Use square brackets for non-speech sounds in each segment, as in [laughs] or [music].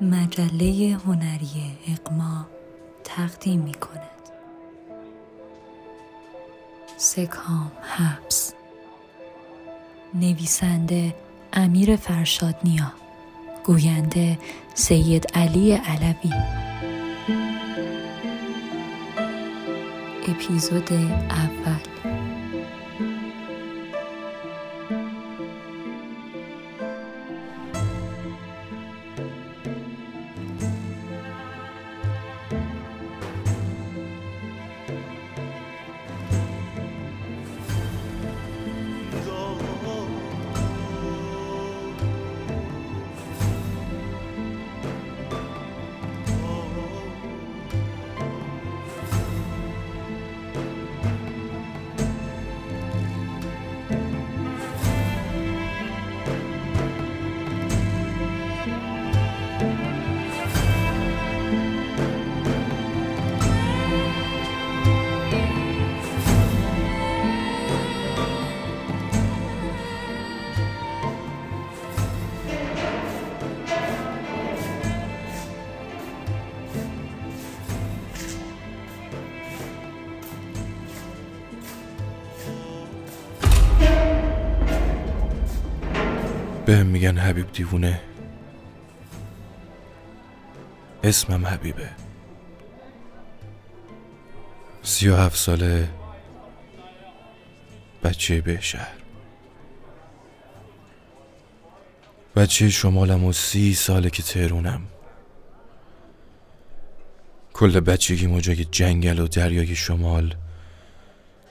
مجله هنری اقما تقدیم می کند سکام حبس. نویسنده امیر فرشاد نیا گوینده سید علی علوی. اپیزود اول. بهم میگن حبیب دیوونه. اسمم حبیبه. سی و هفت ساله بچه به شهر. بچه شمالم و سی ساله که تهرونم. کل بچگی مجای جنگل و دریای شمال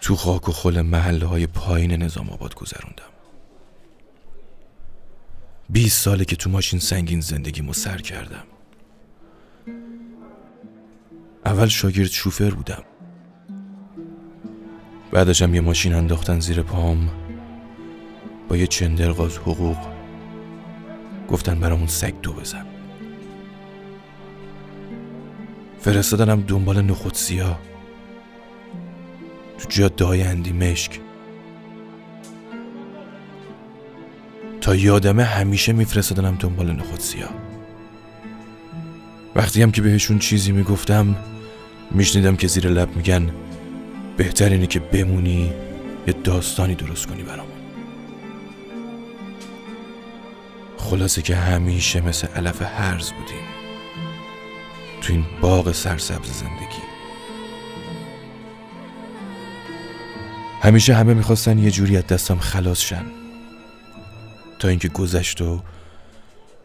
تو خاک و خل محله های پایین نظام آباد گذروندم. بیست ساله که تو ماشین سنگین زندگیمو سر کردم. اول شاگرد شوفر بودم. بعدشم یه ماشین انداختن زیر پام. با یه چندرغاز حقوق. گفتن برامون سگ دو بزن. فرستادنم دنبال نخود سیاه. تو جاده های اندی تا یادمه همیشه میفرستادنم دنبال نخود سیاه. وقتی هم که بهشون چیزی می‌گفتم میشنیدم که زیر لب میگن بهتر اینه که بمونی یه داستانی درست کنی برامون. خلاصه که همیشه مثل علف هرز بودیم. تو این باغ سرسبز زندگی. همیشه همه می‌خواستن یه جوری از دستم خلاص شن. تا اینکه گذشت و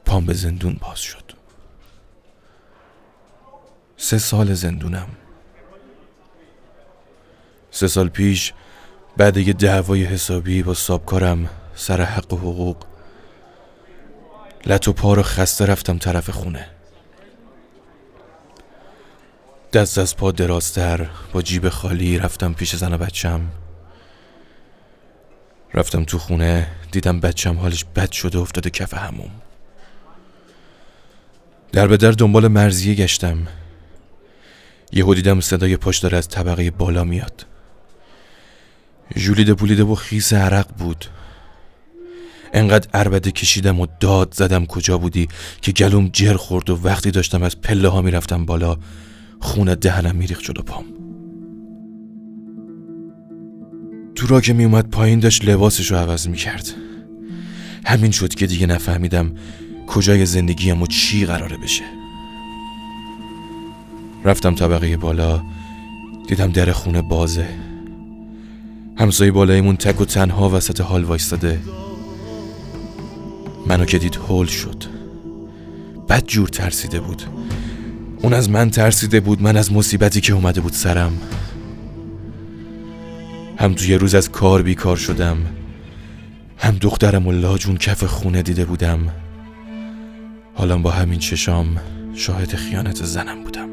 پام به زندون باز شد. سه سال زندونم. سه سال پیش بعد یه دعوای حسابی با سابکارم سر حق و حقوق لط و پا خسته رفتم طرف خونه. دست از پا درازتر با جیب خالی رفتم پیش زن و بچم. رفتم تو خونه دیدم بچم حالش بد شده افتاده کف هموم. در به در دنبال مرزیه گشتم. یهو دیدم صدای پاش داره از طبقه بالا میاد. جولیده پولیده و خیس عرق بود. انقدر عربده کشیدم و داد زدم کجا بودی که گلوم جر خورد و وقتی داشتم از پله ها می‌رفتم بالا خونه دهنم میریخت جلو پام. تو را که میومد پایین داشت لباسش رو عوض می‌کرد. همین شد که دیگه نفهمیدم کجای زندگیم و چی قراره بشه. رفتم طبقه بالا دیدم در خونه بازه. همسایه بالایمون تک و تنها وسط حال وایستاده. منو که دید هول شد. بد جور ترسیده بود. اون از من ترسیده بود من از مصیبتی که اومده بود سرم. هم تو یه روز از کار بیکار شدم هم دخترم و لاجون کف خونه دیده بودم. حالا با همین چشام شاهد خیانت زنم بودم.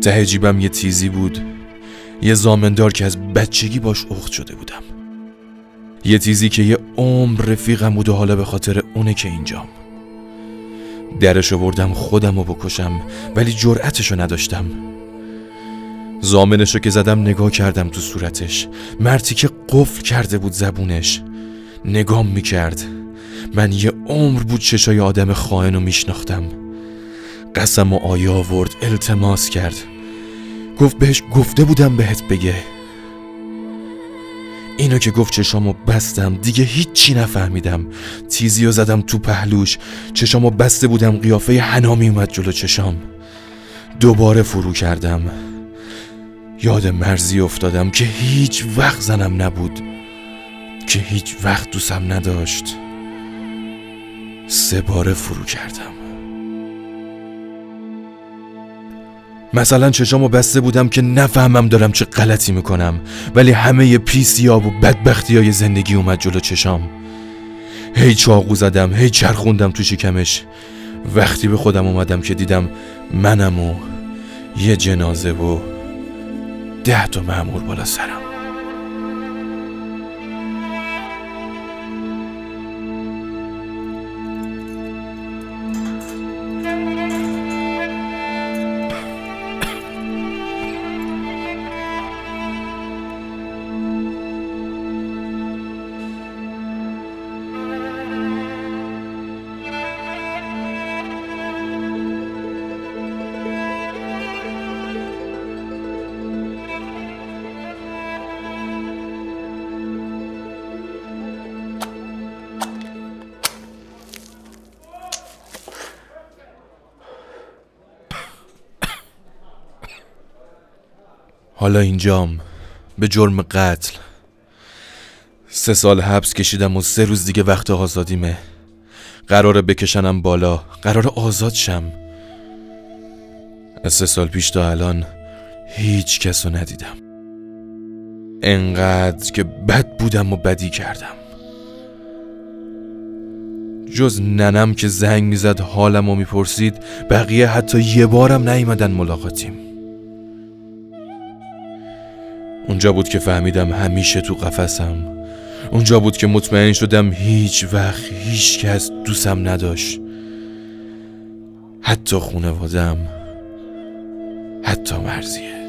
ته جیبم یه تیزی بود یه زامندار که از بچگی باش اخت شده بودم. یه تیزی که یه عمر رفیقم بود و حالا به خاطر اونه که اینجام. درشو بردم خودم رو بکشم ولی جرأتشو نداشتم. زامنشو که زدم نگاه کردم تو صورتش. مرتی که قفل کرده بود زبونش. نگام می‌کرد. من یه عمر بود چشای آدم خائن رو میشناختم. قسم و آیا آورد التماس کرد. گفت بهش گفته بودم بهت بگه. اینو که گفت چشامو بستم دیگه هیچی نفهمیدم. تیزی و زدم تو پهلوش چشامو بسته بودم قیافه هنامی اومد جلو چشام. دوباره فرو کردم. یاد مرزی افتادم که هیچ وقت زنم نبود. که هیچ وقت دوستم نداشت. سه باره فرو کردم. مثلا چشامو بسته بودم که نفهمم دارم چه غلطی می‌کنم ولی همه پیسیاب و بدبختی های زندگی اومد جلو چشام. هی چاقو زدم هی چرخوندم تو شکمش. وقتی به خودم اومدم که دیدم منم و یه جنازه و ده تا معمور بالا سرم. حالا اینجام به جرم قتل. سه سال حبس کشیدم و سه روز دیگه وقت آزادیمه. قراره بکشنم بالا. قرار آزاد شم. از سه سال پیش تا الان هیچ کس ندیدم. انقدر که بد بودم و بدی کردم. جز ننم که زنگ می‌زد حالم و می‌پرسید بقیه حتی یه بارم نیومدن ملاقاتیم. اونجا بود که فهمیدم همیشه تو قفسم. اونجا بود که مطمئن شدم هیچ وقت هیچ کس دوستم نداشت. حتی خونوادم حتی مرزیه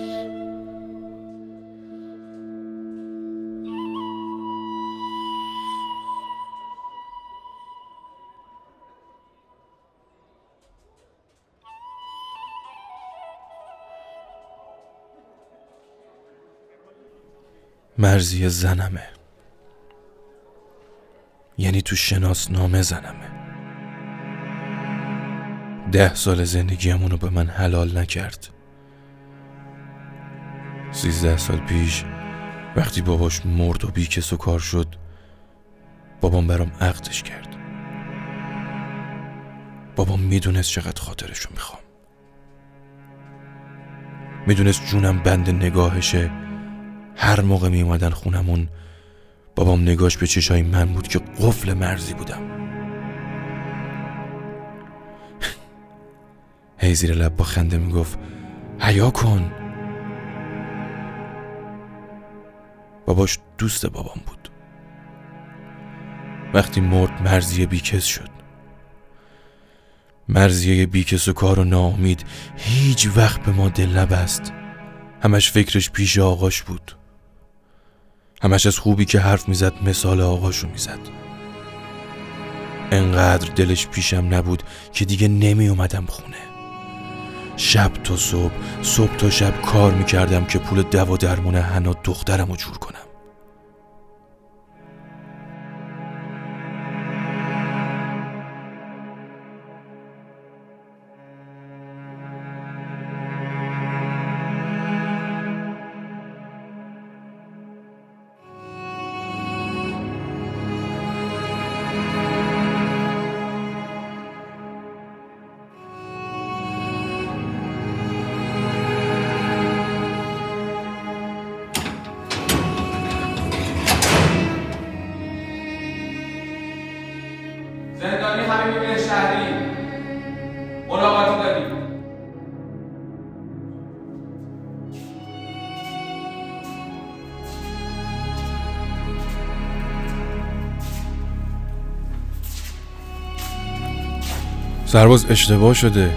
مرزی زنمه. یعنی تو شناسنامه زنمه. ده سال زندگیمونو به من حلال نکرد. سیزده سال پیش وقتی باباش مرد و بیکس و کار شد بابام برام عقدش کرد. بابام می‌دونست چقدر خاطرشو می‌خوام. می‌دونست جونم بند نگاهشه. هر موقع می اومدن خونمون بابام نگاش به چشای من بود که قفل مرزی بودم. [laughs] هی زیر لب با خنده می‌گفت حیا کن. باباش دوست بابام بود. وقتی مرد مرزیه بیکس شد. مرزیه بیکس و کار و ناامید هیچ وقت به ما دل نبست. همش فکرش پیش آقاش بود. همش از خوبی که حرف می‌زد مثال آقاشو می‌زد. انقدر دلش پیشم نبود که دیگه نمی اومدم خونه. شب تا صبح صبح تا شب کار می‌کردم که پول دوا درمون هنا دخترم رو جور کنم. تصمیم شهری. ملاقاتی داریم. سرباز اشتباه شده.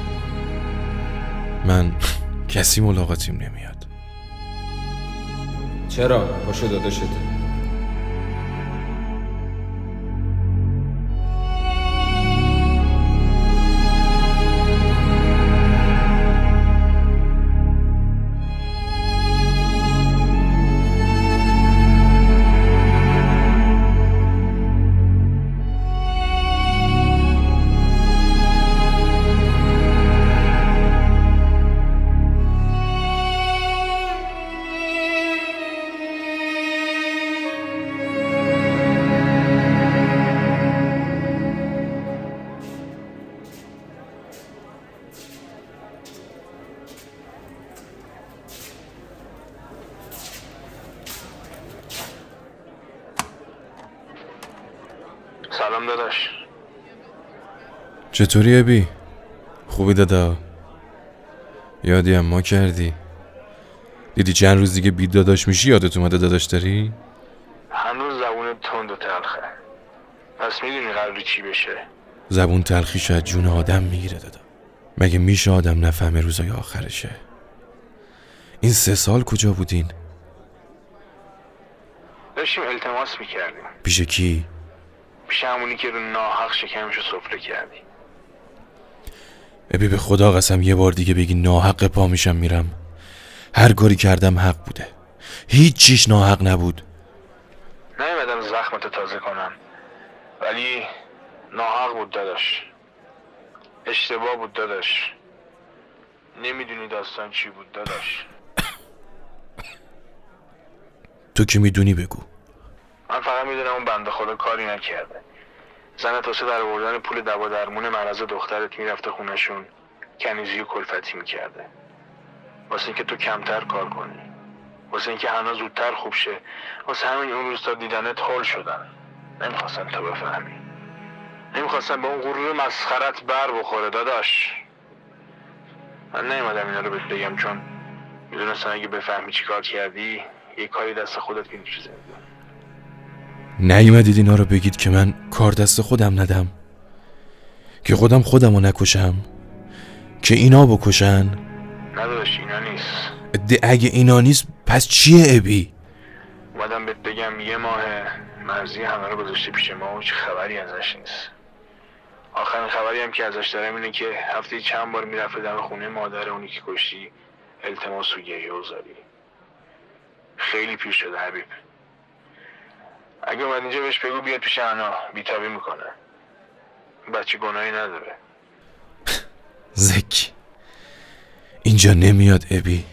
من کسی ملاقاتیم نمیاد. چرا؟ پاشو داداشته سلام داداش. چطوری ابی؟ خوبی دادا؟ یادی هم ما کردی. دیدی چند روز دیگه بید داداش میشی؟ یادت اومده داداش داری؟ هنوز زبون تند و تلخه. پس می‌دونی قراری چی بشه. زبون تلخی شاید جون آدم می‌گیره دادا. مگه میشه آدم نفهمه روزای آخرشه؟ این سه سال کجا بودین؟ داشتیم التماس می‌کردیم. پیش کی؟ پیش همونی که رو ناحق شکمشو سفره کردی. ابی به خدا قسم یه بار دیگه بگی ناحق پا میشم میرم. هر کاری کردم حق بوده. هیچ چیش ناحق نبود. نیومدم زخمتو تازه کنم. ولی ناحق بود داداش. اشتباه بود داداش. نمی‌دونی داستان چی بود داداش. تو که می‌دونی بگو. من فقط می‌دونم اون بنده خدا کاری نکرده. زنت واسه در آوردن پول دوا درمون مرض دخترت می‌رفته خونشون کنیزی و کلفتی می‌کرده. واسه اینکه تو کمتر کار کنی. واسه اینکه هنوز زودتر خوب شه. واسه همین اون روز تا دیدنت هول شدن. نمی‌خواستن تو بفهمی. نمی‌خواستن به اون غرور مسخرت بر بخوره داداش. من نیومدم اینا رو بهت بگم چون می‌دونستم اگه بفهمی چی کار کردی یه کاری دست خودت میریزه نیومدید اینا رو بگید که من کار دست خودم ندم. که خودم خودم رو نکشم. که اینا بکشن. نداداش اینا نیست. ده اگه اینا نیست پس چیه ابی؟ اومدم بهت بگم یه ماه مرزی همه رو گذاشته پیش ما و هیچ خبری ازش نیست. آخرین خبری هم که ازش دارم اینه که هفته چند بار می‌رفته دم خونه مادر اونی که کشتی التماس و گریه و زاری. خیلی پیر شده حبیب. اگه اومد اینجا بهش بگو بیاد پیش انا. بیتابی می‌کنه. بچه گناهی نداره. زکی. اینجا نمیاد ابی.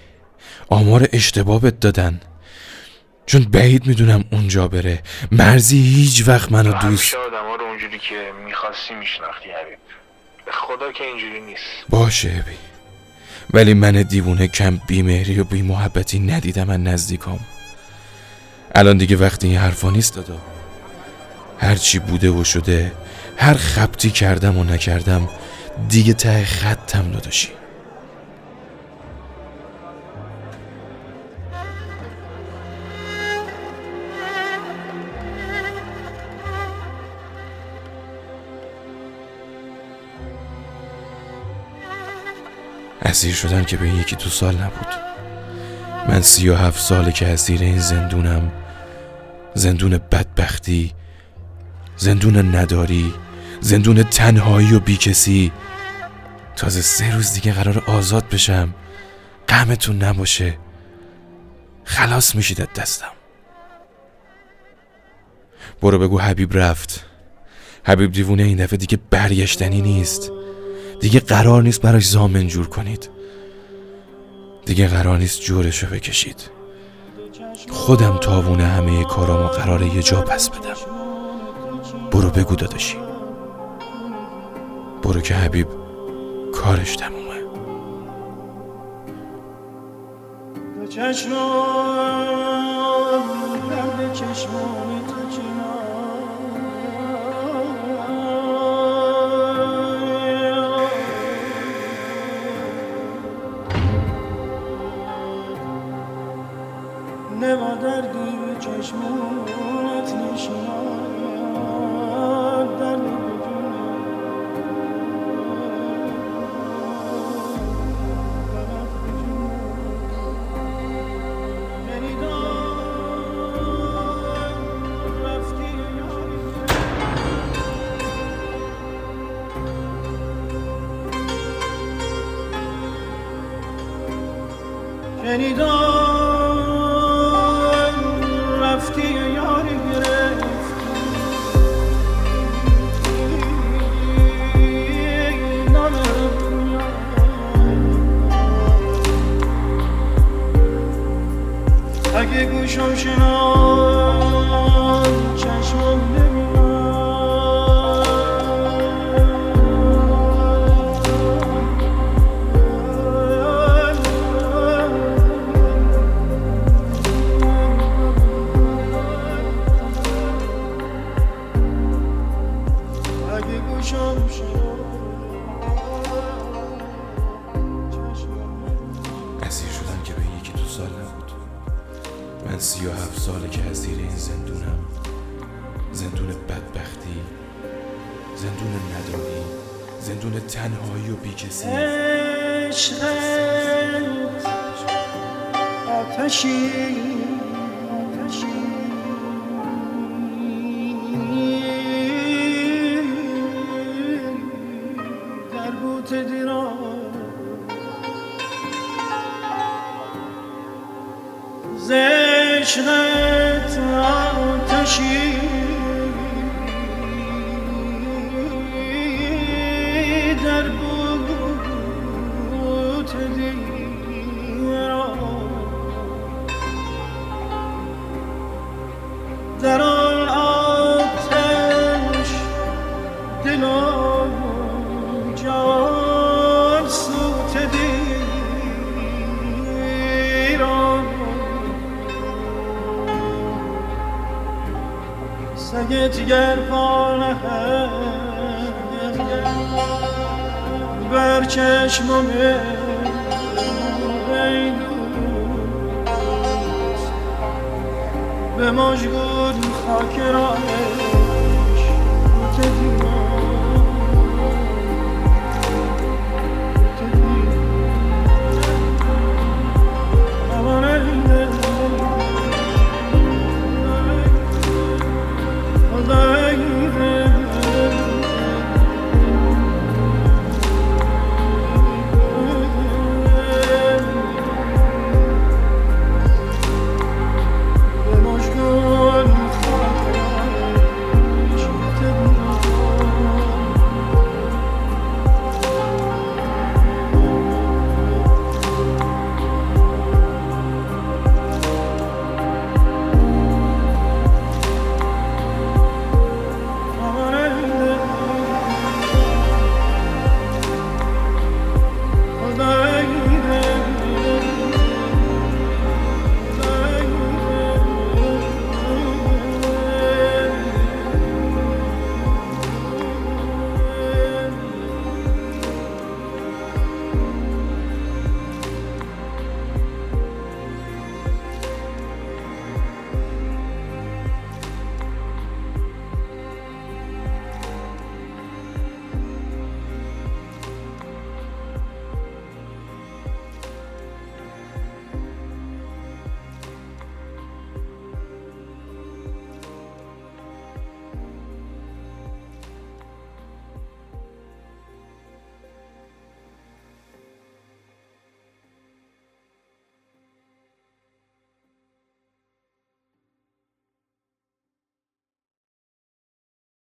آمار اشتباه بهت دادن. چون بعید می‌دونم اونجا بره. مرزی هیچ وقت منو دوست همیشه آدم ها رو اونجوری که می‌خواستی میشناختی حبیب. به خدا که اینجوری نیست. باشه ابی. ولی من دیوونه کم بیمهری و بیمحبتی ندیدم من نزدیکام. الان دیگه وقتی این حرفا نیست دادا. هر چی بوده و شده هر خبتی کردم و نکردم دیگه ته خطم داداشی. اسیر شدم که به یکی دو سال نبود. من سی و هفت ساله که اسیر این زندونم زندون بدبختی زندون نداری زندون تنهایی و بیکسی. تازه سه روز دیگه قرار آزاد بشم. غمتون نباشه. خلاص میشید دستم. برو بگو حبیب رفت. حبیب دیوونه این دفعه دیگه برگشتنی نیست. دیگه قرار نیست براش زامن جور کنید. دیگه قرار نیست جورشو بکشید. خودم تاوونه همه کارامو قراره یه جا پس بدم. برو بگو داداشی. برو که حبیب کارش تمومه. چشمان چشمونت نشاید در Any dog. اگه گوشم شناد چشمم زندون نداری زندون تنهایی و بی کسی عشق آتشی تا که راه